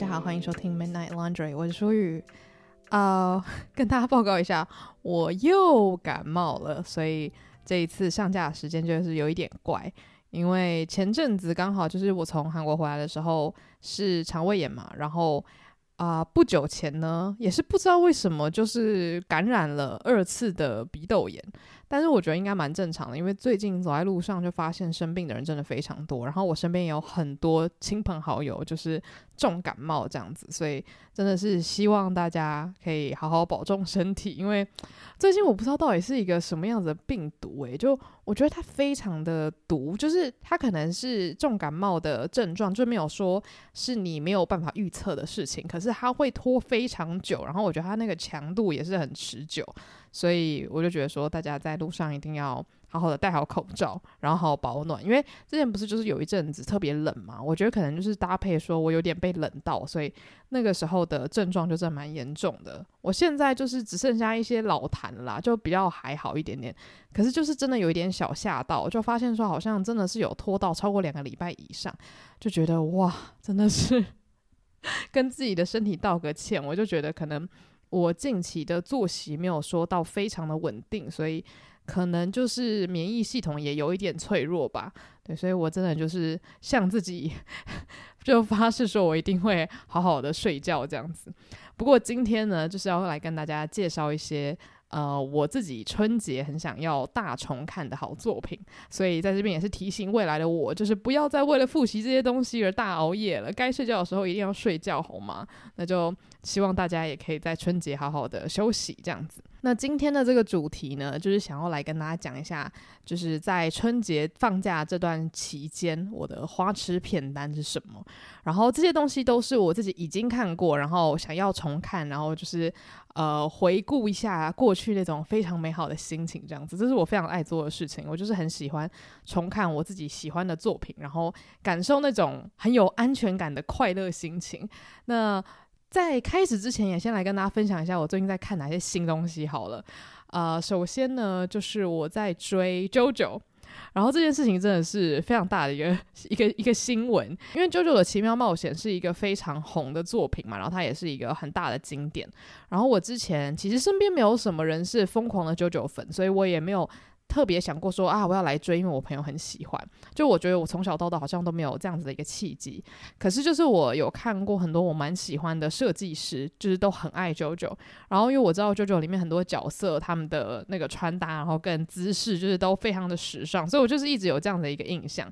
大家好，欢迎收听 Midnight Laundry，我是舒雨。呃，跟大家报告一下，我又感冒了，所以这一次上架的时间就是有一点怪，因为前阵子刚好就是我从韩国回来的时候是肠胃炎嘛，然后啊、不久前呢也是不知道为什么就是感染了二次的鼻窦炎。但是我觉得应该蛮正常的，因为最近走在路上就发现生病的人真的非常多，然后我身边也有很多亲朋好友就是重感冒这样子，所以真的是希望大家可以好好保重身体，因为最近我不知道到底是一个什么样子的病毒诶，就我觉得它非常的毒，就是它可能是重感冒的症状，就没有说是你没有办法预测的事情，可是它会拖非常久，然后我觉得它那个强度也是很持久。所以我就觉得说，大家在路上一定要好好的戴好口罩，然后好好保暖。因为之前不是就是有一阵子特别冷嘛，我觉得可能就是搭配说我有点被冷到，所以那个时候的症状就真的蛮严重的。我现在就是只剩下一些老痰啦，就比较还好一点点。可是就是真的有一点小吓到，就发现说好像真的是有拖到超过两个礼拜以上，就觉得哇，真的是 跟自己的身体道个歉。我就觉得可能。我近期的作息没有说到非常的稳定，所以可能就是免疫系统也有一点脆弱吧。对，所以我真的就是向自己 就发誓说，我一定会好好的睡觉这样子。不过今天呢，就是要来跟大家介绍一些。呃，我自己春节很想要大重看的好作品，所以在这边也是提醒未来的我，就是不要再为了复习这些东西而大熬夜了。该睡觉的时候一定要睡觉，好吗？那就希望大家也可以在春节好好的休息，这样子。那今天的这个主题呢，就是想要来跟大家讲一下，就是在春节放假这段期间，我的花痴片单是什么。然后这些东西都是我自己已经看过，然后想要重看，然后就是呃回顾一下过去那种非常美好的心情，这样子。这是我非常爱做的事情，我就是很喜欢重看我自己喜欢的作品，然后感受那种很有安全感的快乐心情。那在开始之前，也先来跟大家分享一下我最近在看哪些新东西好了。呃，首先呢，就是我在追 JoJo，然后这件事情真的是非常大的一个 一个一个新闻，因为 JoJo 的奇妙冒险是一个非常红的作品嘛，然后它也是一个很大的经典。然后我之前其实身边没有什么人是疯狂的 JoJo 粉，所以我也没有。特别想过说啊，我要来追，因为我朋友很喜欢。就我觉得我从小到大好像都没有这样子的一个契机。可是就是我有看过很多我蛮喜欢的设计师，就是都很爱 JoJo。然后因为我知道 JoJo 里面很多角色他们的那个穿搭，然后跟姿势就是都非常的时尚，所以我就是一直有这样的一个印象。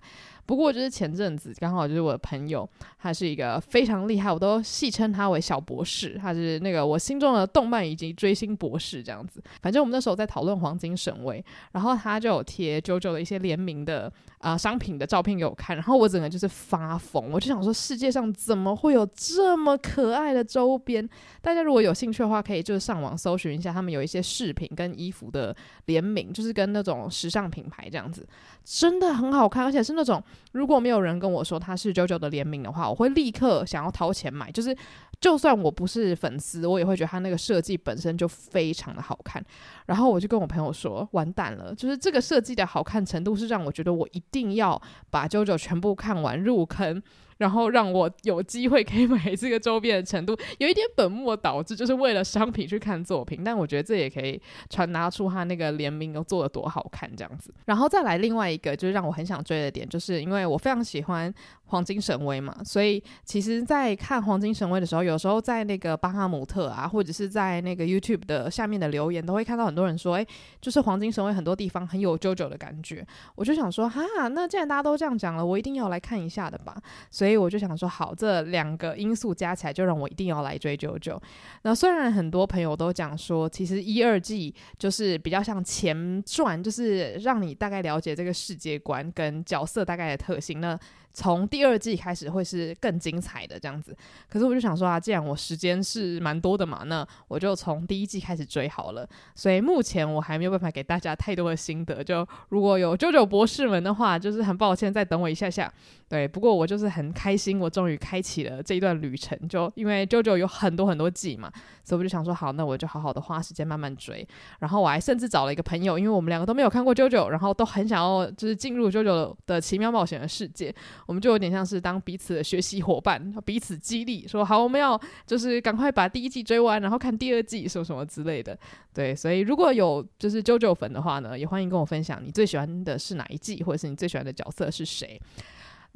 不过就是前阵子刚好就是我的朋友，他是一个非常厉害，我都戏称他为小博士，他是那个我心中的动漫以及追星博士这样子。反正我们那时候在讨论黄金神威，然后他就有贴 JoJo 的一些联名的啊、商品的照片给我看，然后我整个就是发疯，我就想说世界上怎么会有这么可爱的周边？大家如果有兴趣的话，可以就是上网搜寻一下，他们有一些饰品跟衣服的联名，就是跟那种时尚品牌这样子，真的很好看，而且是那种。如果没有人跟我说它是 JoJo 的联名的话，我会立刻想要掏钱买。就是，就算我不是粉丝，我也会觉得它那个设计本身就非常的好看。然后我就跟我朋友说：“完蛋了，就是这个设计的好看程度是让我觉得我一定要把 JoJo 全部看完入坑。”然后让我有机会可以买这个周边的程度，有一点本末倒置，就是为了商品去看作品。但我觉得这也可以传达出他那个联名都做得多好看这样子。然后再来另外一个，就是让我很想追的点，就是因为我非常喜欢黄金神威嘛，所以其实，在看黄金神威的时候，有时候在那个巴哈姆特啊，或者是在那个 YouTube 的下面的留言，都会看到很多人说，哎，就是黄金神威很多地方很有 JoJo 的感觉。我就想说，哈，那既然大家都这样讲了，我一定要来看一下的吧。所以。我就想说，好，这两个因素加起来，就让我一定要来追 JoJo。那虽然很多朋友都讲说，其实一二季就是比较像前传，就是让你大概了解这个世界观跟角色大概的特性。那从第第二季开始会是更精彩的这样子，可是我就想说啊，既然我时间是蛮多的嘛，那我就从第一季开始追好了。所以目前我还没有办法给大家太多的心得，就如果有 JoJo 博士们的话，就是很抱歉，再等我一下下。对，不过我就是很开心，我终于开启了这一段旅程。就因为 JoJo 有很多很多季嘛，所以我就想说，好，那我就好好的花时间慢慢追。然后我还甚至找了一个朋友，因为我们两个都没有看过 JoJo，然后都很想要就是进入 JoJo 的奇妙冒险的世界。我们就有点像是当彼此的学习伙伴，彼此激励，说好，我们要就是赶快把第一季追完，然后看第二季，什么什么之类的。对，所以如果有就是 JoJo 粉的话呢，也欢迎跟我分享你最喜欢的是哪一季，或者是你最喜欢的角色是谁。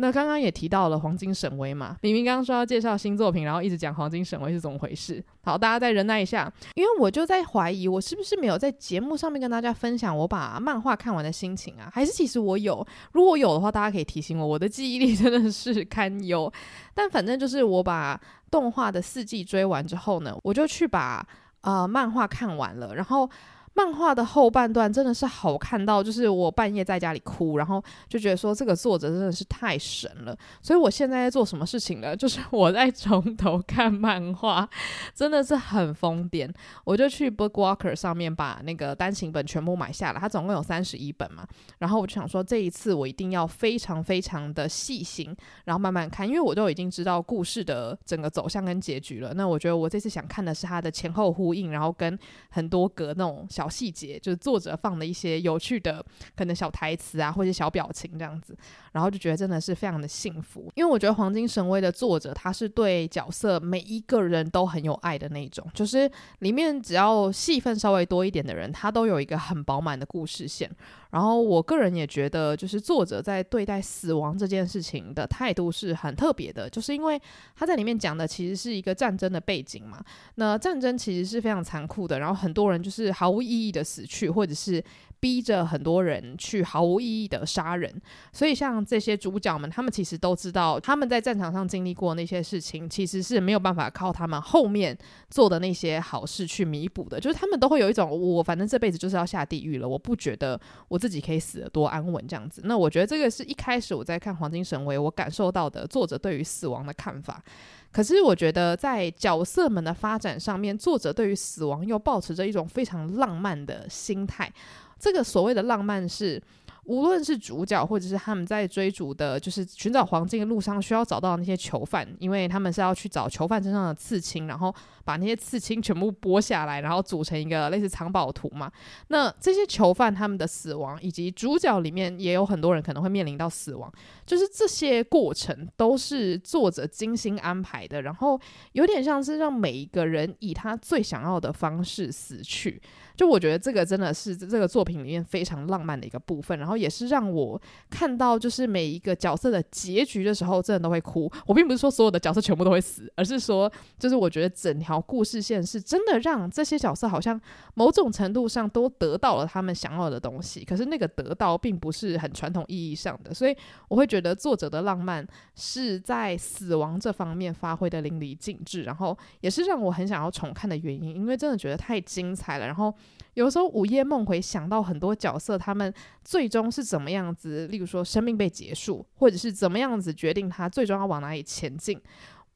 那刚刚也提到了黄金神威嘛，明明刚刚说要介绍新作品，然后一直讲黄金神威是怎么回事？好，大家再忍耐一下，因为我就在怀疑我是不是没有在节目上面跟大家分享我把漫画看完的心情啊？还是其实我有？如果有的话，大家可以提醒我，我的记忆力真的是堪忧。但反正就是我把动画的四季追完之后呢，我就去把呃漫画看完了，然后。漫画的后半段真的是好看到，就是我半夜在家里哭，然后就觉得说这个作者真的是太神了。所以我现在在做什么事情呢？就是我在 从头看漫画，真的是很疯癫。我就去 BookWalker 上面把那个单行本全部买下来，它总共有三十一本嘛。然后我就想说，这一次我一定要非常非常的细心，然后慢慢看，因为我都已经知道故事的整个走向跟结局了。那我觉得我这次想看的是它的前后呼应，然后跟很多格那种小。小细节就是作者放的一些有趣的可能小台词啊，或者小表情这样子，然后就觉得真的是非常的幸福。因为我觉得《黄金神威》的作者他是对角色每一个人都很有爱的那种，就是里面只要戏份稍微多一点的人，他都有一个很饱满的故事线。然后我个人也觉得，就是作者在对待死亡这件事情的态度是很特别的，就是因为他在里面讲的其实是一个战争的背景嘛。那战争其实是非常残酷的，然后很多人就是毫无意义的死去，或者是。逼着很多人去毫无意义的杀人，所以像这些主角们，他们其实都知道，他们在战场上经历过那些事情，其实是没有办法靠他们后面做的那些好事去弥补的。就是他们都会有一种，我反正这辈子就是要下地狱了，我不觉得我自己可以死得多安稳这样子。那我觉得这个是一开始我在看《黄金神威》，我感受到的作者对于死亡的看法。可是我觉得在角色们的发展上面，作者对于死亡又保持着一种非常浪漫的心态。这个所谓的浪漫是，无论是主角或者是他们在追逐的，就是寻找黄金的路上需要找到那些囚犯，因为他们是要去找囚犯身上的刺青，然后把那些刺青全部剥下来，然后组成一个类似藏宝图嘛。那这些囚犯他们的死亡，以及主角里面也有很多人可能会面临到死亡，就是这些过程都是作者精心安排的，然后有点像是让每一个人以他最想要的方式死去。就我觉得这个真的是这个作品里面非常浪漫的一个部分，然后也是让我看到就是每一个角色的结局的时候，真的都会哭。我并不是说所有的角色全部都会死，而是说就是我觉得整条故事线是真的让这些角色好像某种程度上都得到了他们想要的东西。可是那个得到并不是很传统意义上的，所以我会觉得作者的浪漫是在死亡这方面发挥的淋漓尽致，然后也是让我很想要重看的原因，因为真的觉得太精彩了，然后。有时候午夜梦回想到很多角色，他们最终是怎么样子？例如说生命被结束，或者是怎么样子决定他最终要往哪里前进，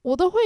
我都会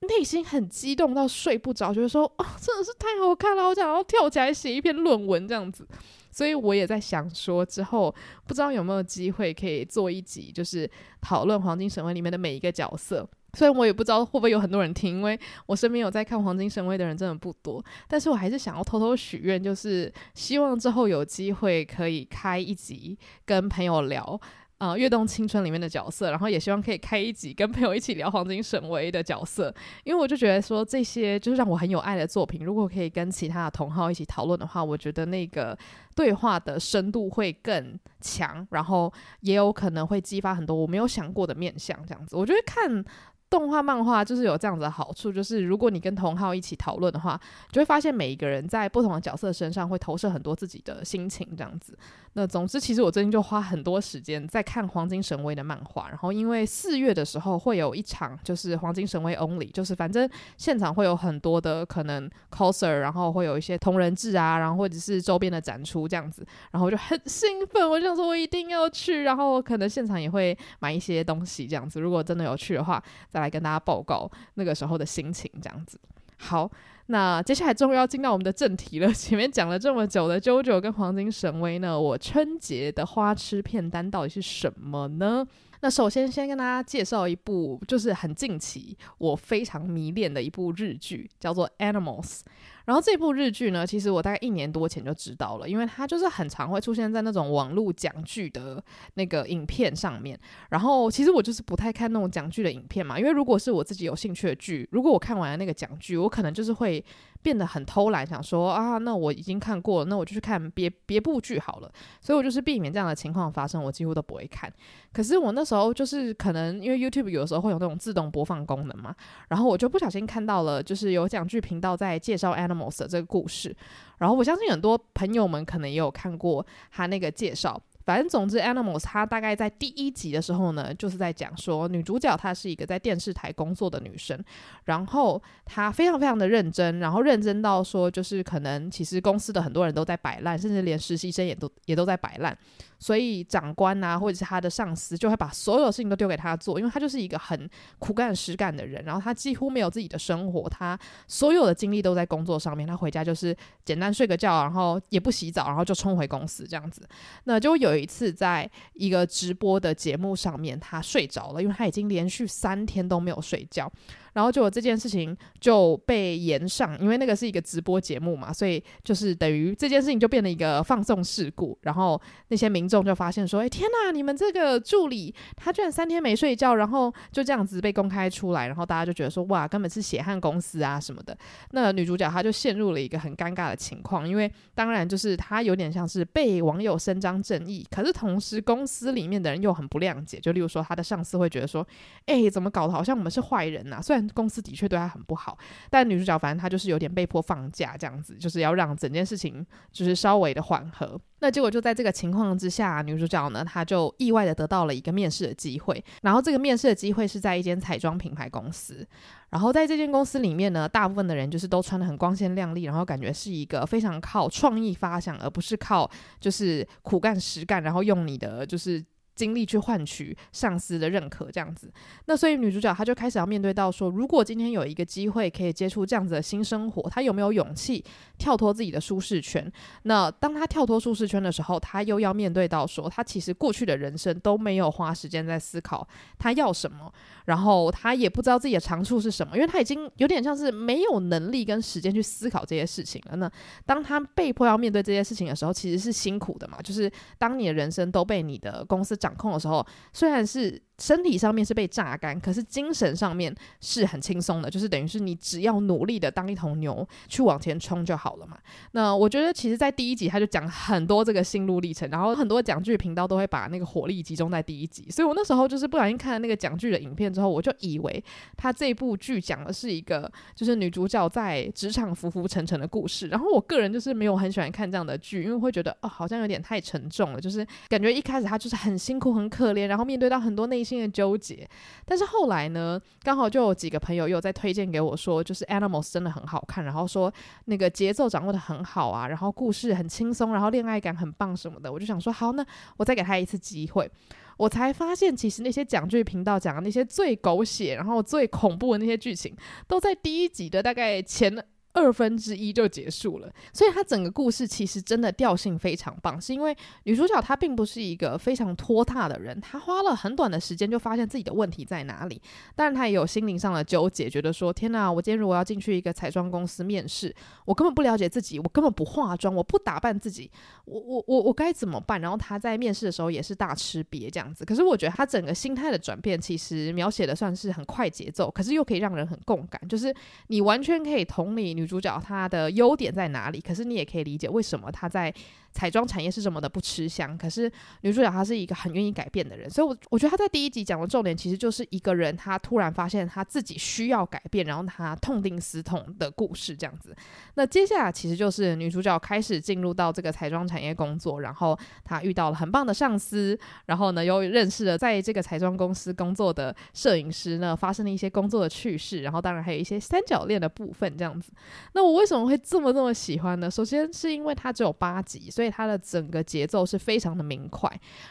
内心很激动到睡不着，觉得说哦，真的是太好看了，我想要跳起来写一篇论文这样子。所以我也在想说，之后不知道有没有机会可以做一集，就是讨论《黄金神威》里面的每一个角色。虽然我也不知道会不会有很多人听，因为我身边有在看《黄金神威》的人真的不多，但是我还是想要偷偷许愿，就是希望之后有机会可以开一集跟朋友聊。呃，跃动青春里面的角色，然后也希望可以开一集跟朋友一起聊黄金神威的角色，因为我就觉得说这些就是让我很有爱的作品，如果可以跟其他的同好一起讨论的话，我觉得那个对话的深度会更强，然后也有可能会激发很多我没有想过的面向，这样子，我觉得看。动画漫画就是有这样子的好处，就是如果你跟同好一起讨论的话，就会发现每一个人在不同的角色身上会投射很多自己的心情，这样子。那总之，其实我最近就花很多时间在看《黄金神威》的漫画，然后因为四月的时候会有一场就是《黄金神威 Only》，就是反正现场会有很多的可能 coser，然后会有一些同人志啊，然后或者是周边的展出这样子，然后就很兴奋，我就想说我一定要去，然后可能现场也会买一些东西这样子。如果真的有去的话，来跟大家报告那个时候的心情，这样子。好，那接下来终于要进到我们的正题了。前面讲了这么久的 JoJo 跟黄金神威呢，我春节的花痴片单到底是什么呢？那首先先跟大家介绍一部，就是很近期我非常迷恋的一部日剧，叫做《Animals》。然后这部日剧呢，其实我大概一年多前就知道了，因为它就是很常会出现在那种网络讲剧的那个影片上面。然后其实我就是不太看那种讲剧的影片嘛，因为如果是我自己有兴趣的剧，如果我看完了那个讲剧，我可能就是会。变得很偷懒，想说啊，那我已经看过了，那我就去看别别部剧好了。所以我就是避免这样的情况发生，我几乎都不会看。可是我那时候就是可能因为 YouTube 有时候会有那种自动播放功能嘛，然后我就不小心看到了，就是有讲剧频道在介绍 Animals 的这个故事。然后我相信很多朋友们可能也有看过他那个介绍。反正总之，Animals 它大概在第一集的时候呢，就是在讲说女主角她是一个在电视台工作的女生，然后她非常非常的认真，然后认真到说就是可能其实公司的很多人都在摆烂，甚至连实习生也都也都在摆烂。所以长官啊，或者是他的上司，就会把所有事情都丢给他做，因为他就是一个很苦干实干的人。然后他几乎没有自己的生活，他所有的精力都在工作上面。他回家就是简单睡个觉，然后也不洗澡，然后就冲回公司这样子。那就有有一次，在一个直播的节目上面，他睡着了，因为他已经连续三天都没有睡觉。然后就这件事情就被延上，因为那个是一个直播节目嘛，所以就是等于这件事情就变成一个放送事故。然后那些民众就发现说：“哎，天哪！你们这个助理他居然三天没睡觉，然后就这样子被公开出来，然后大家就觉得说：哇，根本是血汗公司啊什么的。”那女主角她就陷入了一个很尴尬的情况，因为当然就是她有点像是被网友伸张正义，可是同时公司里面的人又很不谅解，就例如说她的上司会觉得说：“哎，怎么搞得好像我们是坏人呐？”虽然公司的确对她很不好，但女主角反正她就是有点被迫放假这样子，就是要让整件事情就是稍微的缓和。那结果就在这个情况之下，女主角呢，她就意外的得到了一个面试的机会。然后这个面试的机会是在一间彩妆品牌公司。然后在这间公司里面呢，大部分的人就是都穿得很光鲜亮丽，然后感觉是一个非常靠创意发想，而不是靠就是苦干实干，然后用你的就是。精力去换取上司的认可，这样子。那所以女主角她就开始要面对到说，如果今天有一个机会可以接触这样子的新生活，她有没有勇气跳脱自己的舒适圈？那当她跳脱舒适圈的时候，她又要面对到说，她其实过去的人生都没有花时间在思考她要什么，然后她也不知道自己的长处是什么，因为她已经有点像是没有能力跟时间去思考这些事情了。那当她被迫要面对这些事情的时候，其实是辛苦的嘛。就是当你的人生都被你的公司掌掌控的时候，虽然是。身体上面是被榨干，可是精神上面是很轻松的，就是等于是你只要努力的当一头牛去往前冲就好了嘛。那我觉得其实，在第一集他就讲很多这个心路历程，然后很多讲剧频道都会把那个火力集中在第一集，所以我那时候就是不小心看了那个讲剧的影片之后，我就以为他这部剧讲的是一个就是女主角在职场浮浮沉沉的故事。然后我个人就是没有很喜欢看这样的剧，因为会觉得哦，好像有点太沉重了，就是感觉一开始他就是很辛苦很可怜，然后面对到很多内。心的纠结，但是后来呢，刚好就有几个朋友又在推荐给我说，就是 Animals 真的很好看，然后说那个节奏掌握得很好啊，然后故事很轻松，然后恋爱感很棒什么的，我就想说好，那我再给他一次机会。我才发现，其实那些讲剧频道讲的那些最狗血，然后最恐怖的那些剧情，都在第一集的大概前。二分之一就结束了，所以它整个故事其实真的调性非常棒，是因为女主角她并不是一个非常拖沓的人，她花了很短的时间就发现自己的问题在哪里，但她也有心灵上的纠结，觉得说天哪，我今天如果要进去一个彩妆公司面试，我根本不了解自己，我根本不化妆，我不打扮自己，我我我我该怎么办？然后她在面试的时候也是大吃瘪这样子，可是我觉得她整个心态的转变其实描写的算是很快节奏，可是又可以让人很共感，就是你完全可以同理女主角他的优点在哪里？可是你也可以理解为什么他在。彩妆产业是这么的不吃香，可是女主角她是一个很愿意改变的人，所以我，我我觉得她在第一集讲的重点其实就是一个人，她突然发现她自己需要改变，然后她痛定思痛的故事这样子。那接下来其实就是女主角开始进入到这个彩妆产业工作，然后她遇到了很棒的上司，然后呢又认识了在这个彩妆公司工作的摄影师呢，发生了一些工作的趣事，然后当然还有一些三角恋的部分这样子。那我为什么会这么这么喜欢呢？首先是因为它只有八集，所以。它的整个节奏是非常的明快，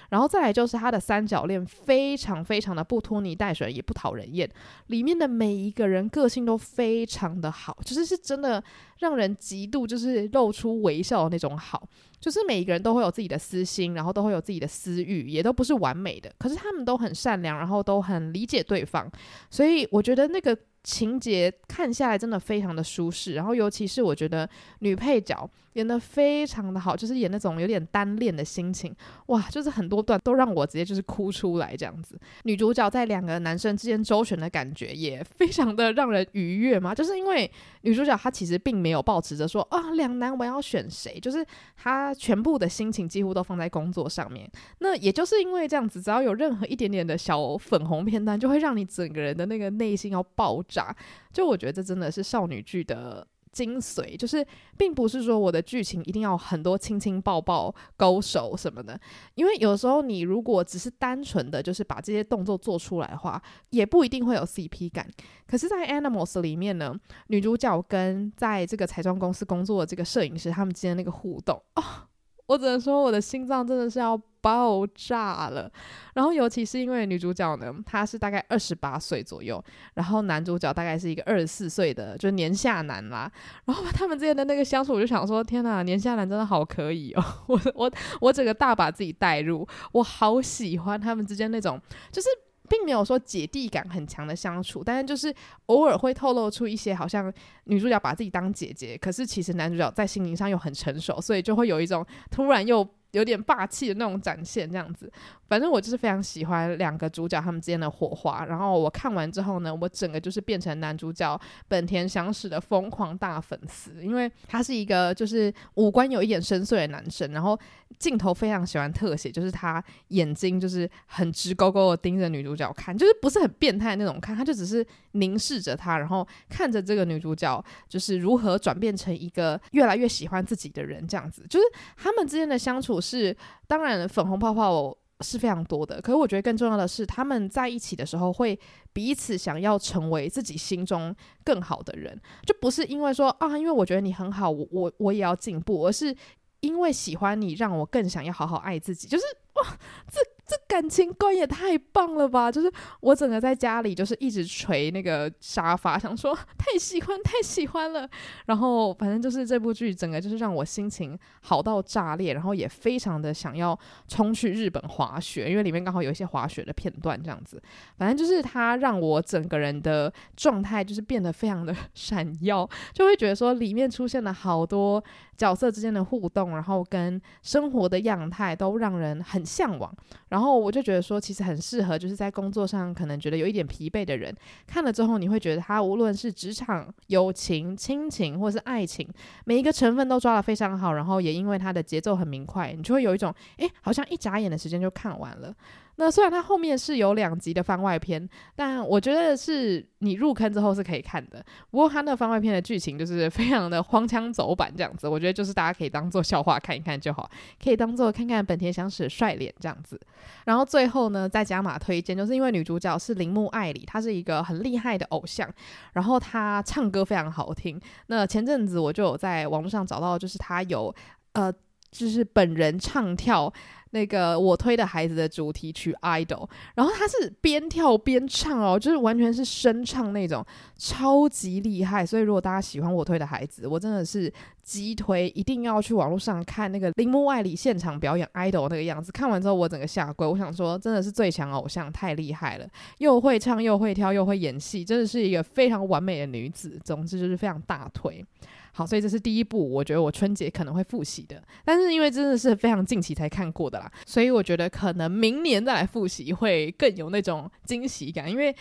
然后再来就是它的三角恋非常非常的不拖泥带水，也不讨人厌。里面的每一个人个性都非常的好，就是是真的让人极度就是露出微笑的那种好。就是每一个人都会有自己的私心，然后都会有自己的私欲，也都不是完美的。可是他们都很善良，然后都很理解对方。所以我觉得那个。情节看下来真的非常的舒适，然后尤其是我觉得女配角演得非常的好，就是演那种有点单恋的心情，哇，就是很多段都让我直接就是哭出来这样子。女主角在两个男生之间周旋的感觉也非常的让人愉悦嘛，就是因为女主角她其实并没有抱持着说啊两男我要选谁，就是她全部的心情几乎都放在工作上面。那也就是因为这样子，只要有任何一点点的小粉红片段，就会让你整个人的那个内心要爆炸。就我觉得这真的是少女剧的精髓，就是并不是说我的剧情一定要很多亲亲抱抱、勾手什么的，因为有时候你如果只是单纯的就是把这些动作做出来的话，也不一定会有 CP 感。可是，在 Animals 里面呢，女主角跟在这个彩妆公司工作的这个摄影师他们之间那个互动哦。我只能说，我的心脏真的是要爆炸了。然后，尤其是因为女主角呢，她是大概二十八岁左右，然后男主角大概是一个二十四岁的，就是年下男啦。然后他们之间的那个相处，我就想说，天哪，年下男真的好可以哦！我我我整个大把自己带入，我好喜欢他们之间那种，就是。并没有说姐弟感很强的相处，但是就是偶尔会透露出一些好像女主角把自己当姐姐，可是其实男主角在心灵上又很成熟，所以就会有一种突然又有点霸气的那种展现，这样子。反正我就是非常喜欢两个主角他们之间的火花。然后我看完之后呢，我整个就是变成男主角本田祥史的疯狂大粉丝，因为他是一个就是五官有一点深邃的男生，然后镜头非常喜欢特写，就是他眼睛就是很直勾勾的盯着女主角看，就是不是很变态那种看，他就只是凝视着她，然后看着这个女主角就是如何转变成一个越来越喜欢自己的人，这样子。就是他们之间的相处是，当然粉红泡泡。是非常多的，可是我觉得更重要的是，他们在一起的时候会彼此想要成为自己心中更好的人，就不是因为说啊，因为我觉得你很好，我我我也要进步，而是因为喜欢你，让我更想要好好爱自己，就是哇，这。这感情观也太棒了吧！就是我整个在家里就是一直捶那个沙发，想说太喜欢太喜欢了。然后反正就是这部剧整个就是让我心情好到炸裂，然后也非常的想要冲去日本滑雪，因为里面刚好有一些滑雪的片段这样子。反正就是它让我整个人的状态就是变得非常的闪耀，就会觉得说里面出现了好多角色之间的互动，然后跟生活的样态都让人很向往。然然后我就觉得说，其实很适合，就是在工作上可能觉得有一点疲惫的人，看了之后你会觉得他无论是职场、友情、亲情或是爱情，每一个成分都抓得非常好。然后也因为他的节奏很明快，你就会有一种，诶，好像一眨眼的时间就看完了。那虽然它后面是有两集的番外篇，但我觉得是你入坑之后是可以看的。不过它那番外篇的剧情就是非常的荒腔走板这样子，我觉得就是大家可以当做笑话看一看就好，可以当做看看本田祥史帅脸这样子。然后最后呢，再加码推荐，就是因为女主角是铃木爱理，她是一个很厉害的偶像，然后她唱歌非常好听。那前阵子我就有在网络上找到，就是她有呃，就是本人唱跳。那个我推的孩子的主题曲《Idol》，然后他是边跳边唱哦，就是完全是声唱那种，超级厉害。所以如果大家喜欢我推的孩子，我真的是激推，一定要去网络上看那个铃木爱里现场表演《Idol》那个样子。看完之后我整个下跪，我想说真的是最强偶像，太厉害了，又会唱又会跳又会演戏，真的是一个非常完美的女子。总之就是非常大推。好，所以这是第一部，我觉得我春节可能会复习的，但是因为真的是非常近期才看过的啦，所以我觉得可能明年再来复习会更有那种惊喜感，因为。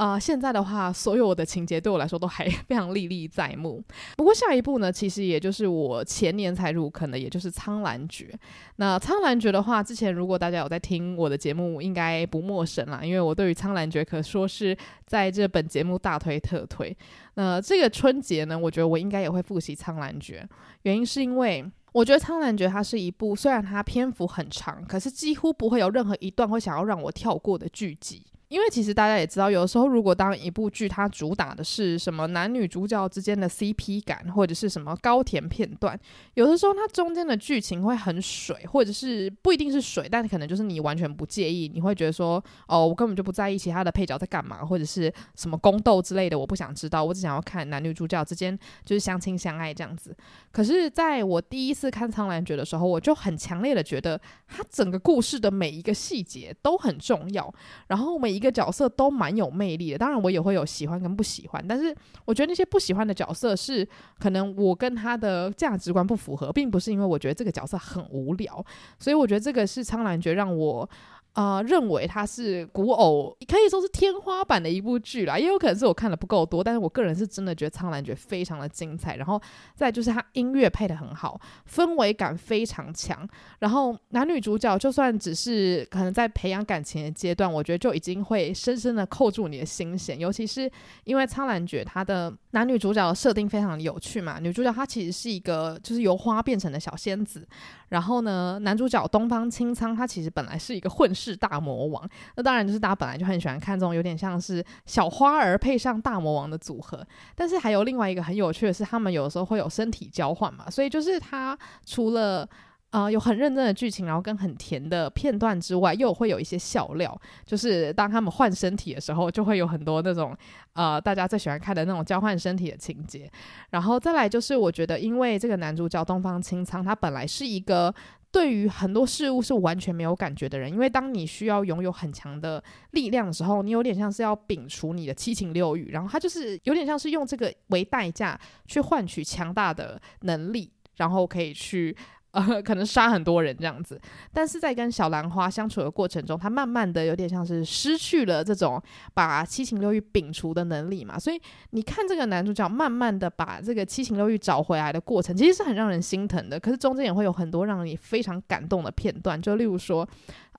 啊、现在的话，所有的情节对我来说都还 非常历历在目。不过下一部呢，其实也就是我前年才入坑的，也就是《苍兰诀》。那《苍兰诀》的话，之前如果大家有在听我的节目，应该不陌生啦，因为我对于《苍兰诀》可说是在这本节目大推特推。那这个春节呢，我觉得我应该也会复习《苍兰诀》，原因是因为我觉得《苍兰诀》它是一部虽然它篇幅很长，可是几乎不会有任何一段会想要让我跳过的剧集。因为其实大家也知道，有时候如果当一部剧它主打的是什么男女主角之间的 CP 感，或者是什么高甜片段，有的时候它中间的剧情会很水，或者是不一定是水，但可能就是你完全不介意，你会觉得说，哦，我根本就不在意其他的配角在干嘛，或者是什么宫斗之类的，我不想知道，我只想要看男女主角之间就是相亲相爱这样子。可是在我第一次看《苍兰诀》的时候，我就很强烈的觉得，它整个故事的每一个细节都很重要，然后每一一个角色都蛮有魅力的。当然，我也会有喜欢跟不喜欢，但是我觉得那些不喜欢的角色是可能我跟他的价值观不符合，并不是因为我觉得这个角色很无聊。所以我觉得这个是《苍兰诀》让我。呃，认为它是古偶，可以说是天花板的一部剧啦，也有可能是我看的不够多，但是我个人是真的觉得《苍兰诀》非常的精彩。然后再就是它音乐配的很好，氛围感非常强。然后男女主角就算只是可能在培养感情的阶段，我觉得就已经会深深的扣住你的心弦。尤其是因为《苍兰诀》它的男女主角设定非常有趣嘛，女主角她其实是一个就是由花变成的小仙子。然后呢，男主角东方青苍，他其实本来是一个混世大魔王。那当然就是大家本来就很喜欢看这种有点像是小花儿配上大魔王的组合。但是还有另外一个很有趣的是，他们有的时候会有身体交换嘛。所以就是他除了呃有很认真的剧情，然后跟很甜的片段之外，又会有一些笑料。就是当他们换身体的时候，就会有很多那种。呃，大家最喜欢看的那种交换身体的情节，然后再来就是，我觉得因为这个男主角东方青苍，他本来是一个对于很多事物是完全没有感觉的人，因为当你需要拥有很强的力量的时候，你有点像是要摒除你的七情六欲，然后他就是有点像是用这个为代价去换取强大的能力，然后可以去。呃，可能杀很多人这样子，但是在跟小兰花相处的过程中，他慢慢的有点像是失去了这种把七情六欲摒除的能力嘛，所以你看这个男主角慢慢的把这个七情六欲找回来的过程，其实是很让人心疼的。可是中间也会有很多让你非常感动的片段，就例如说。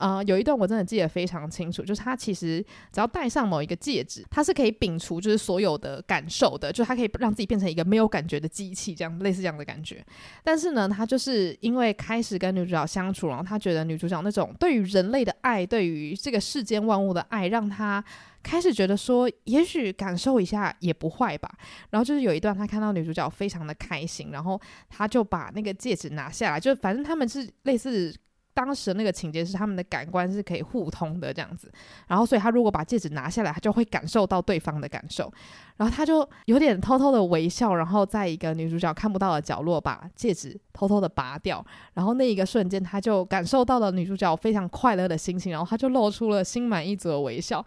啊、有一段我真的记得非常清楚，就是他其实只要戴上某一个戒指，他是可以摒除就是所有的感受的，就他可以让自己变成一个没有感觉的机器，这样类似这样的感觉。但是呢，他就是因为开始跟女主角相处，然后他觉得女主角那种对于人类的爱，对于这个世间万物的爱，让他开始觉得说，也许感受一下也不坏吧。然后就是有一段，他看到女主角非常的开心，然后他就把那个戒指拿下来，就反正他们是类似。当时那个情节是他们的感官是可以互通的这样子，然后所以他如果把戒指拿下来，他就会感受到对方的感受，然后他就有点偷偷的微笑，然后在一个女主角看不到的角落把戒指偷偷的拔掉，然后那一个瞬间他就感受到了女主角非常快乐的心情，然后他就露出了心满意足的微笑，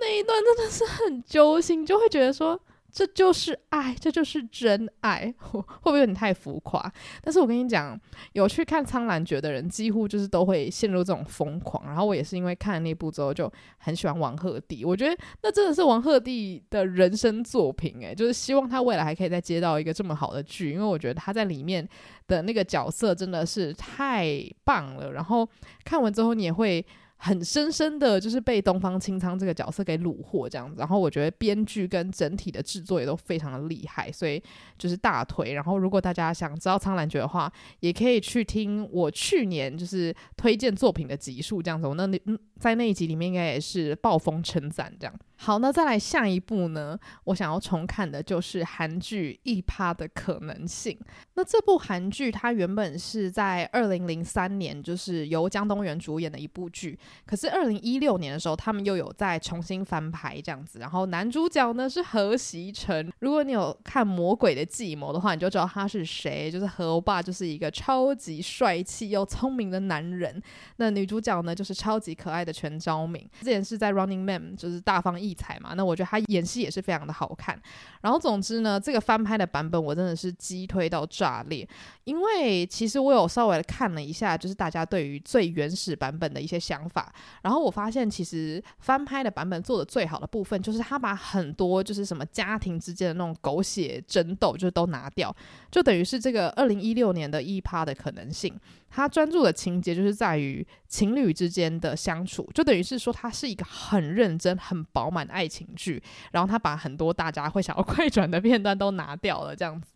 那一段真的是很揪心，就会觉得说。这就是爱，这就是真爱，会不会有点太浮夸？但是我跟你讲，有去看《苍兰诀》的人，几乎就是都会陷入这种疯狂。然后我也是因为看了那部之后，就很喜欢王鹤棣。我觉得那真的是王鹤棣的人生作品，诶，就是希望他未来还可以再接到一个这么好的剧，因为我觉得他在里面的那个角色真的是太棒了。然后看完之后，你也会。很深深的就是被东方青苍这个角色给虏获这样子，然后我觉得编剧跟整体的制作也都非常的厉害，所以就是大推。然后如果大家想知道苍兰诀的话，也可以去听我去年就是推荐作品的集数这样子，我那嗯在那一集里面应该也是暴风称赞这样。好，那再来下一部呢？我想要重看的就是韩剧《一趴的可能性》。那这部韩剧它原本是在二零零三年，就是由姜东元主演的一部剧。可是二零一六年的时候，他们又有再重新翻拍这样子。然后男主角呢是何习成。如果你有看《魔鬼的计谋》的话，你就知道他是谁，就是何欧巴，就是一个超级帅气又聪明的男人。那女主角呢就是超级可爱的全昭敏。之前是在《Running Man》，就是大放异彩嘛，那我觉得他演戏也是非常的好看。然后总之呢，这个翻拍的版本我真的是激推到炸裂，因为其实我有稍微看了一下，就是大家对于最原始版本的一些想法。然后我发现，其实翻拍的版本做的最好的部分，就是他把很多就是什么家庭之间的那种狗血争斗，就是都拿掉，就等于是这个二零一六年的一趴的可能性。他专注的情节就是在于情侣之间的相处，就等于是说他是一个很认真、很饱满的爱情剧。然后他把很多大家会想要快转的片段都拿掉了，这样子。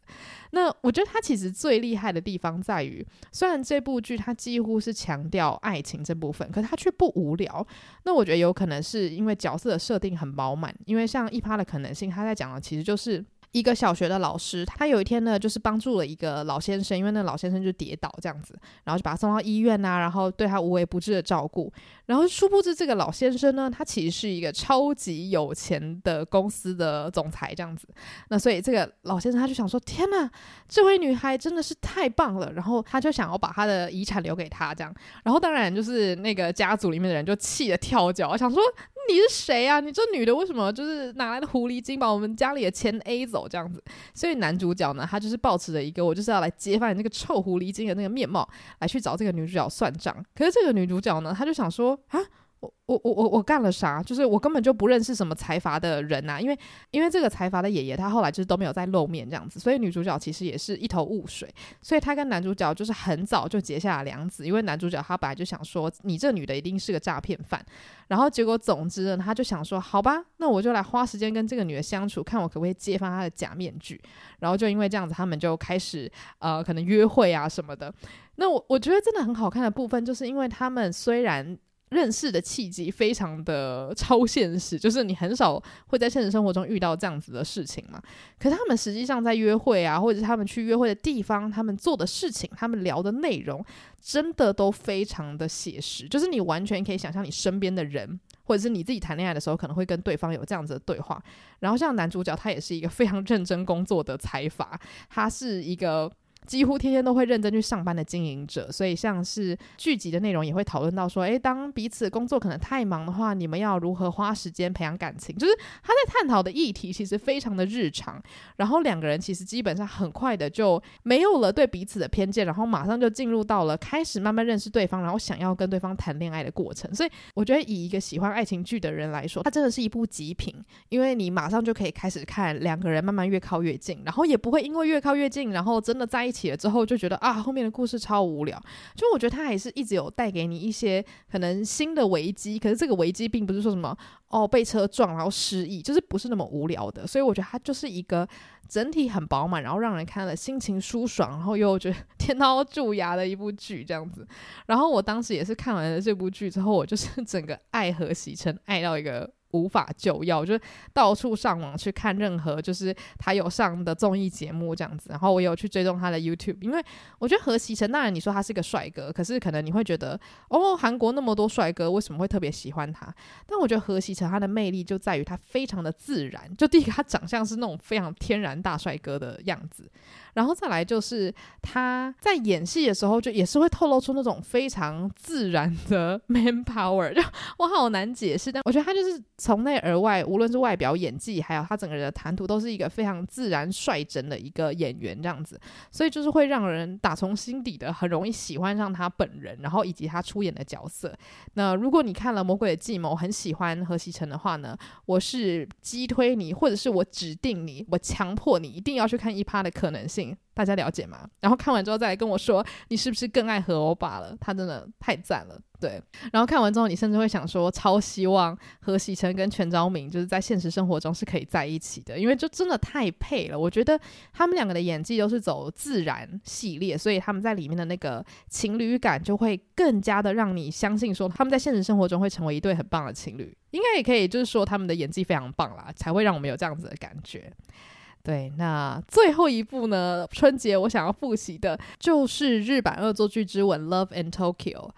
那我觉得他其实最厉害的地方在于，虽然这部剧它几乎是强调爱情这部分，可是它却不无聊。那我觉得有可能是因为角色的设定很饱满，因为像一趴的可能性，他在讲的其实就是。一个小学的老师，他有一天呢，就是帮助了一个老先生，因为那老先生就跌倒这样子，然后就把他送到医院啊，然后对他无微不至的照顾。然后殊不知这个老先生呢，他其实是一个超级有钱的公司的总裁这样子。那所以这个老先生他就想说：天哪，这位女孩真的是太棒了。然后他就想要把他的遗产留给她这样。然后当然就是那个家族里面的人就气得跳脚，想说。你是谁啊？你这女的为什么就是哪来的狐狸精把我们家里的钱 A 走这样子？所以男主角呢，他就是保持着一个我就是要来揭发你那个臭狐狸精的那个面貌，来去找这个女主角算账。可是这个女主角呢，她就想说啊。我我我我我干了啥？就是我根本就不认识什么财阀的人呐、因为因为这个财阀的爷爷他后来就是都没有再露面这样子，所以女主角其实也是一头雾水，所以她跟男主角就是很早就结下了梁子，因为男主角他本来就想说你这女的一定是个诈骗犯，然后结果总之呢，他就想说好吧，那我就来花时间跟这个女的相处，看我可不可以揭发她的假面具，然后就因为这样子，他们就开始呃可能约会啊什么的。那我我觉得真的很好看的部分，就是因为他们虽然。认识的契机非常的超现实，就是你很少会在现实生活中遇到这样子的事情嘛。可是他们实际上在约会啊，或者是他们去约会的地方，他们做的事情，他们聊的内容，真的都非常的写实。就是你完全可以想象你身边的人，或者是你自己谈恋爱的时候，可能会跟对方有这样子的对话。然后像男主角，他也是一个非常认真工作的财阀，他是一个。几乎天天都会认真去上班的经营者，所以像是剧集的内容也会讨论到说，诶，当彼此工作可能太忙的话，你们要如何花时间培养感情？就是他在探讨的议题其实非常的日常，然后两个人其实基本上很快的就没有了对彼此的偏见，然后马上就进入到了开始慢慢认识对方，然后想要跟对方谈恋爱的过程。所以我觉得以一个喜欢爱情剧的人来说，它真的是一部极品，因为你马上就可以开始看两个人慢慢越靠越近，然后也不会因为越靠越近，然后真的在一起。起了之后就觉得啊，后面的故事超无聊。就我觉得他还是一直有带给你一些可能新的危机，可是这个危机并不是说什么哦被车撞然后失忆，就是不是那么无聊的。所以我觉得它就是一个整体很饱满，然后让人看了心情舒爽，然后又觉得 天刀蛀牙的一部剧这样子。然后我当时也是看完了这部剧之后，我就是整个爱河锡辰爱到一个。无法救药，就是到处上网去看任何就是他有上的综艺节目这样子，然后我有去追踪他的 YouTube，因为我觉得何锡成，当然你说他是个帅哥，可是可能你会觉得哦，韩国那么多帅哥，为什么会特别喜欢他？但我觉得何锡成他的魅力就在于他非常的自然，就第一个他长相是那种非常天然大帅哥的样子。然后再来就是他在演戏的时候，就也是会透露出那种非常自然的 man power，就我好难解释，但我觉得他就是从内而外，无论是外表演技，还有他整个人的谈吐，都是一个非常自然率真的一个演员这样子，所以就是会让人打从心底的很容易喜欢上他本人，然后以及他出演的角色。那如果你看了《魔鬼的计谋》，很喜欢何西成的话呢，我是激推你，或者是我指定你，我强迫你一定要去看一趴的可能性。大家了解吗？然后看完之后再来跟我说，你是不是更爱和欧巴了？他真的太赞了，对。然后看完之后，你甚至会想说，超希望河锡辰跟全昭明就是在现实生活中是可以在一起的，因为就真的太配了。我觉得他们两个的演技都是走自然系列，所以他们在里面的那个情侣感就会更加的让你相信说，他们在现实生活中会成为一对很棒的情侣。应该也可以，就是说他们的演技非常棒啦，才会让我们有这样子的感觉。对，那最后一部呢？春节我想要复习的就是日版恶作剧之吻《Love and Tokyo》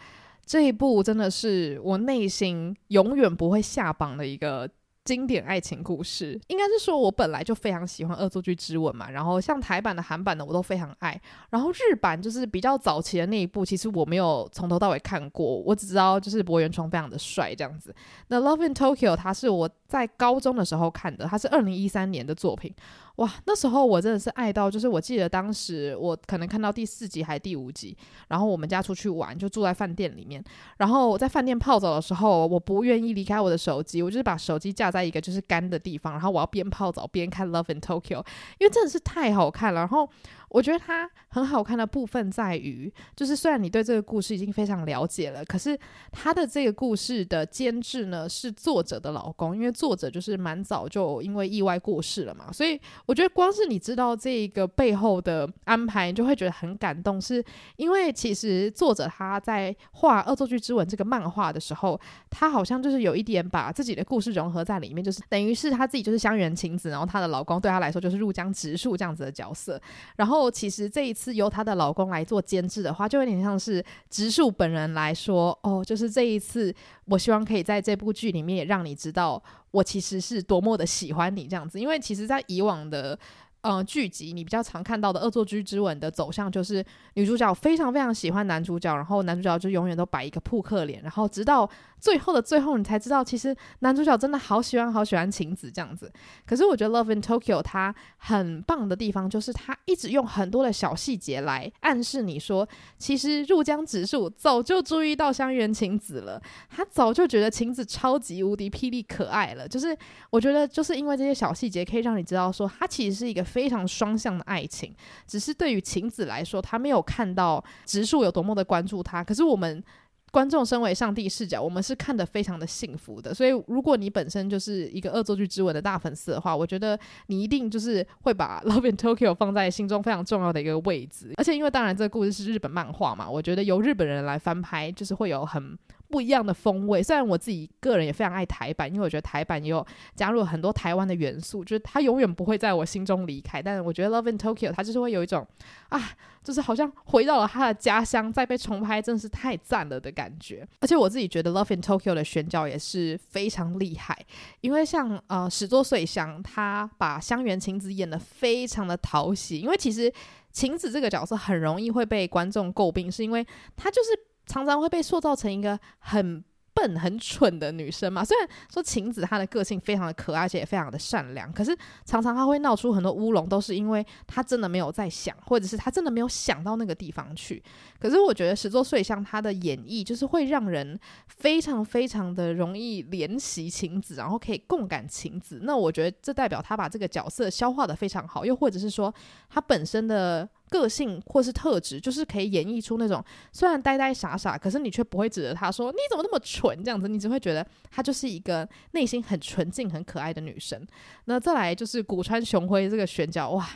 这一部，真的是我内心永远不会下榜的一个。经典爱情故事，应该是说，我本来就非常喜欢《恶作剧之吻》嘛，然后像台版的、韩版的，我都非常爱。然后日版就是比较早期的那一部，其实我没有从头到尾看过，我只知道就是柏原崇非常的帅这样子。那《Love in Tokyo》它是我在高中的时候看的，它是二零一三年的作品。哇，那时候我真的是爱到，就是我记得当时我可能看到第四集还是第五集，然后我们家出去玩，就住在饭店里面，然后我在饭店泡澡的时候，我不愿意离开我的手机，我就是把手机架在在一个就是干的地方，然后我要边泡澡边看《Love in Tokyo》，因为真的是太好看了，然后。我觉得它很好看的部分在于，就是虽然你对这个故事已经非常了解了，可是他的这个故事的监制呢是作者的老公，因为作者就是蛮早就因为意外过世了嘛，所以我觉得光是你知道这个背后的安排，你就会觉得很感动，是因为其实作者他在画《恶作剧之吻》这个漫画的时候，他好像就是有一点把自己的故事融合在里面，就是等于是他自己就是香原晴子，然后她的老公对她来说就是入江直树这样子的角色，然后。其实这一次由她的老公来做监制的话，就有点像是直树本人来说哦，就是这一次，我希望可以在这部剧里面也让你知道我其实是多么的喜欢你这样子。因为其实，在以往的呃剧集，你比较常看到的《恶作剧之吻》的走向就是女主角非常非常喜欢男主角，然后男主角就永远都摆一个扑克脸，然后直到最后的最后，你才知道其实男主角真的好喜欢好喜欢晴子这样子。可是我觉得《Love in Tokyo》它很棒的地方就是它一直用很多的小细节来暗示你说，其实入江直树早就注意到香原晴子了，他早就觉得晴子超级无敌霹雳可爱了。就是我觉得就是因为这些小细节可以让你知道说，他其实是一个。非常双向的爱情，只是对于晴子来说，他没有看到直树有多么的关注他。可是我们观众身为上帝视角，我们是看得非常的幸福的。所以，如果你本身就是一个恶作剧之吻的大粉丝的话，我觉得你一定就是会把《Love in Tokyo》放在心中非常重要的一个位置。而且，因为当然这个故事是日本漫画嘛，我觉得由日本人来翻拍，就是会有很。不一样的风味，虽然我自己个人也非常爱台版，因为我觉得台版也有加入很多台湾的元素，就是它永远不会在我心中离开。但是我觉得《Love in Tokyo》它就是会有一种啊，就是好像回到了他的家乡，再被重拍，真的是太赞了的感觉。而且我自己觉得《Love in Tokyo》的选角也是非常厉害，因为像呃矢作穗香，他把香原晴子演得非常的讨喜。因为其实晴子这个角色很容易会被观众诟病，是因为他就是。常常会被塑造成一个很笨、很蠢的女生嘛。虽然说晴子她的个性非常的可爱，而且也非常的善良，可是常常她会闹出很多乌龙，都是因为她真的没有在想，或者是她真的没有想到那个地方去。可是我觉得矢作穗香她的演绎就是会让人非常非常的容易怜惜晴子，然后可以共感晴子。那我觉得这代表她把这个角色消化得非常好，又或者是说她本身的。个性或是特质，就是可以演绎出那种虽然呆呆傻傻，可是你却不会指着他说你怎么那么蠢这样子，你只会觉得她就是一个内心很纯净、很可爱的女生。那再来就是古川雄辉这个选角，哇，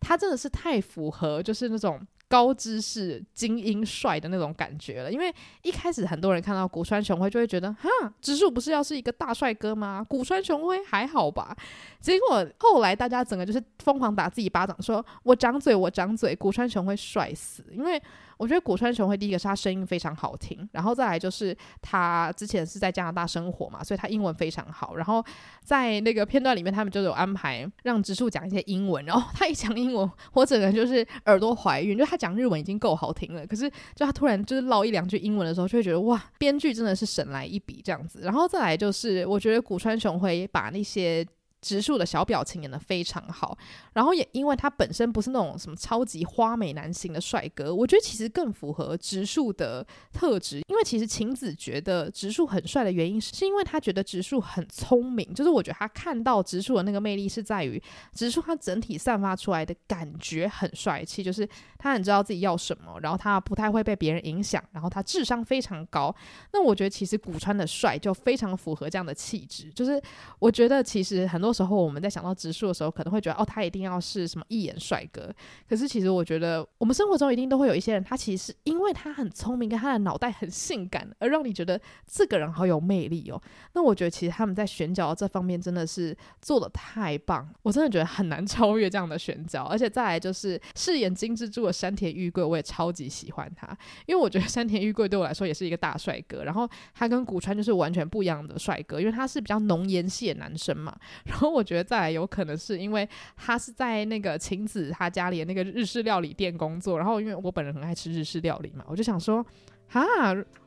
他真的是太符合，就是那种。高知识、精英、帅的那种感觉了，因为一开始很多人看到古川雄辉就会觉得，哈，直树不是要是一个大帅哥吗？古川雄辉还好吧？结果后来大家整个就是疯狂打自己巴掌，说我掌嘴，我掌嘴，古川雄辉帅死，因为。我觉得古川雄辉第一个是他声音非常好听，然后再来就是他之前是在加拿大生活嘛，所以他英文非常好。然后在那个片段里面，他们就有安排让直树讲一些英文，然后他一讲英文，我整个就是耳朵怀孕，就他讲日文已经够好听了，可是就他突然就是唠一两句英文的时候，就会觉得哇，编剧真的是神来一笔这样子。然后再来就是我觉得古川雄辉把那些。直树的小表情演得非常好，然后也因为他本身不是那种什么超级花美男型的帅哥，我觉得其实更符合直树的特质。因为其实晴子觉得直树很帅的原因，是因为他觉得直树很聪明。就是我觉得他看到直树的那个魅力是在于直树他整体散发出来的感觉很帅气，就是他很知道自己要什么，然后他不太会被别人影响，然后他智商非常高。那我觉得其实古川的帅就非常符合这样的气质。就是我觉得其实很多。时候我们在想到植树的时候，可能会觉得哦，他一定要是什么一眼帅哥。可是其实我觉得，我们生活中一定都会有一些人，他其实是因为他很聪明，跟他的脑袋很性感，而让你觉得这个人好有魅力哦。那我觉得其实他们在选角这方面真的是做得太棒，我真的觉得很难 超越这样的选角。而且再来就是饰演金蜘蛛的山田裕贵，我也超级喜欢他，因为我觉得山田裕贵对我来说也是一个大帅哥。然后他跟古川就是完全不一样的帅哥，因为他是比较浓颜系的男生嘛。后我觉得再来有可能是因为他是在那个晴子他家里的那个日式料理店工作，然后因为我本人很爱吃日式料理嘛，我就想说，啊，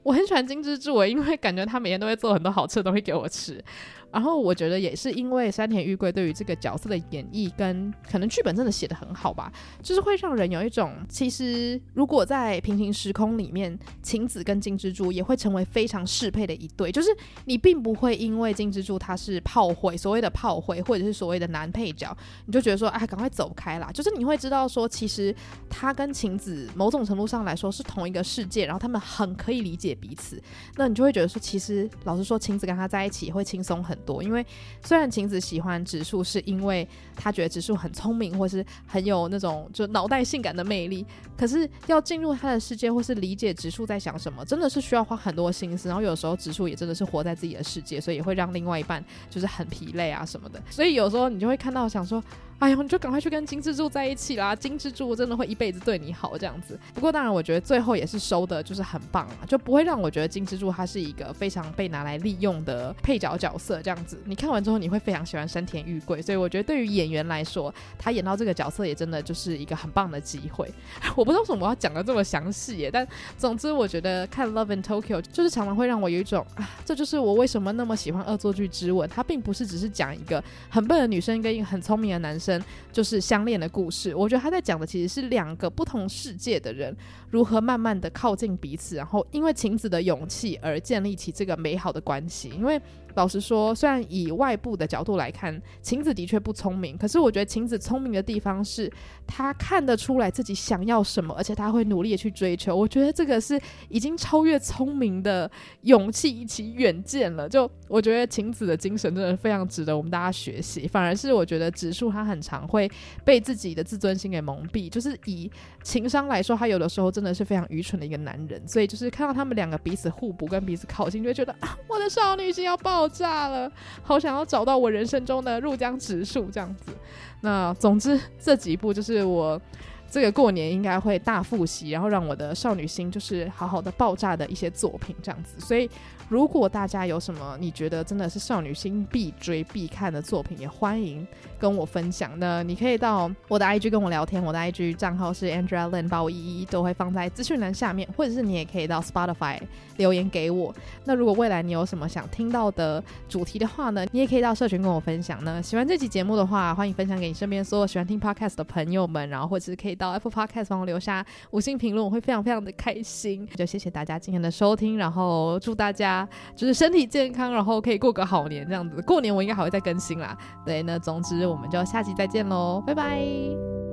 我很喜欢金之助，因为感觉他每天都会做很多好吃的东西给我吃。然后我觉得也是因为山田裕贵对于这个角色的演绎跟可能剧本真的写得很好吧，就是会让人有一种其实如果在平行时空里面，晴子跟金蜘蛛也会成为非常适配的一对，就是你并不会因为金蜘蛛他是炮灰，所谓的炮灰或者是所谓的男配角，你就觉得说哎，赶快走开啦，就是你会知道说其实他跟晴子某种程度上来说是同一个世界，然后他们很可以理解彼此，那你就会觉得说其实老实说晴子跟他在一起也会轻松很多，因为虽然晴子喜欢植树，是因为他觉得植树很聪明，或是很有那种就脑袋性感的魅力，可是要进入他的世界，或是理解植树在想什么，真的是需要花很多心思。然后有时候植树也真的是活在自己的世界，所以也会让另外一半就是很疲累啊什么的。所以有时候你就会看到想说。哎呦，你就赶快去跟金之助在一起啦，金之助真的会一辈子对你好这样子。不过当然，我觉得最后也是收的就是很棒啊，就不会让我觉得金之助他是一个非常被拿来利用的配角角色这样子。你看完之后，你会非常喜欢山田裕贵，所以我觉得对于演员来说，他演到这个角色也真的就是一个很棒的机会。我不知道为什么我要讲的这么详细耶，但总之我觉得看《Love in Tokyo》就是常常会让我有一种啊，这就是我为什么那么喜欢《恶作剧之吻》。它并不是只是讲一个很笨的女生跟一个很聪明的男生就是相恋的故事。我觉得他在讲的其实是两个不同世界的人如何慢慢的靠近彼此，然后因为晴子的勇气而建立起这个美好的关系。因为老实说，虽然以外部的角度来看，晴子的确不聪明，可是我觉得晴子聪明的地方是，她看得出来自己想要什么，而且她会努力的去追求。我觉得这个是已经超越聪明的勇气以及远见了。就我觉得晴子的精神真的非常值得我们大家学习。反而是我觉得直树他很常会被自己的自尊心给蒙蔽，就是以情商来说，他有的时候真的是非常愚蠢的一个男人。所以就是看到他们两个彼此互补，跟彼此靠近，就会觉得啊，我的少女心要爆。爆炸了，好想要找到我人生中的入江直树这样子。那总之这几部就是我这个过年应该会大复习，然后让我的少女心就是好好的爆炸的一些作品这样子。所以。如果大家有什么你觉得真的是少女心必追必看的作品，也欢迎跟我分享。那你可以到我的 IG 跟我聊天，我的 IG 账号是 Andrea Lin，把我一一都会放在资讯栏下面，或者是你也可以到 Spotify 留言给我。那如果未来你有什么想听到的主题的话呢，你也可以到社群跟我分享呢。喜欢这期节目的话，欢迎分享给你身边所有喜欢听 Podcast 的朋友们，然后或者是可以 到 Apple Podcast 帮我留下五星评论，我会非常非常的开心。就谢谢大家今天的收听，然后祝大家。就是身体健康，然后可以过个好年这样子。过年我应该还会再更新啦。对，那总之我们就下期再见喽，拜拜。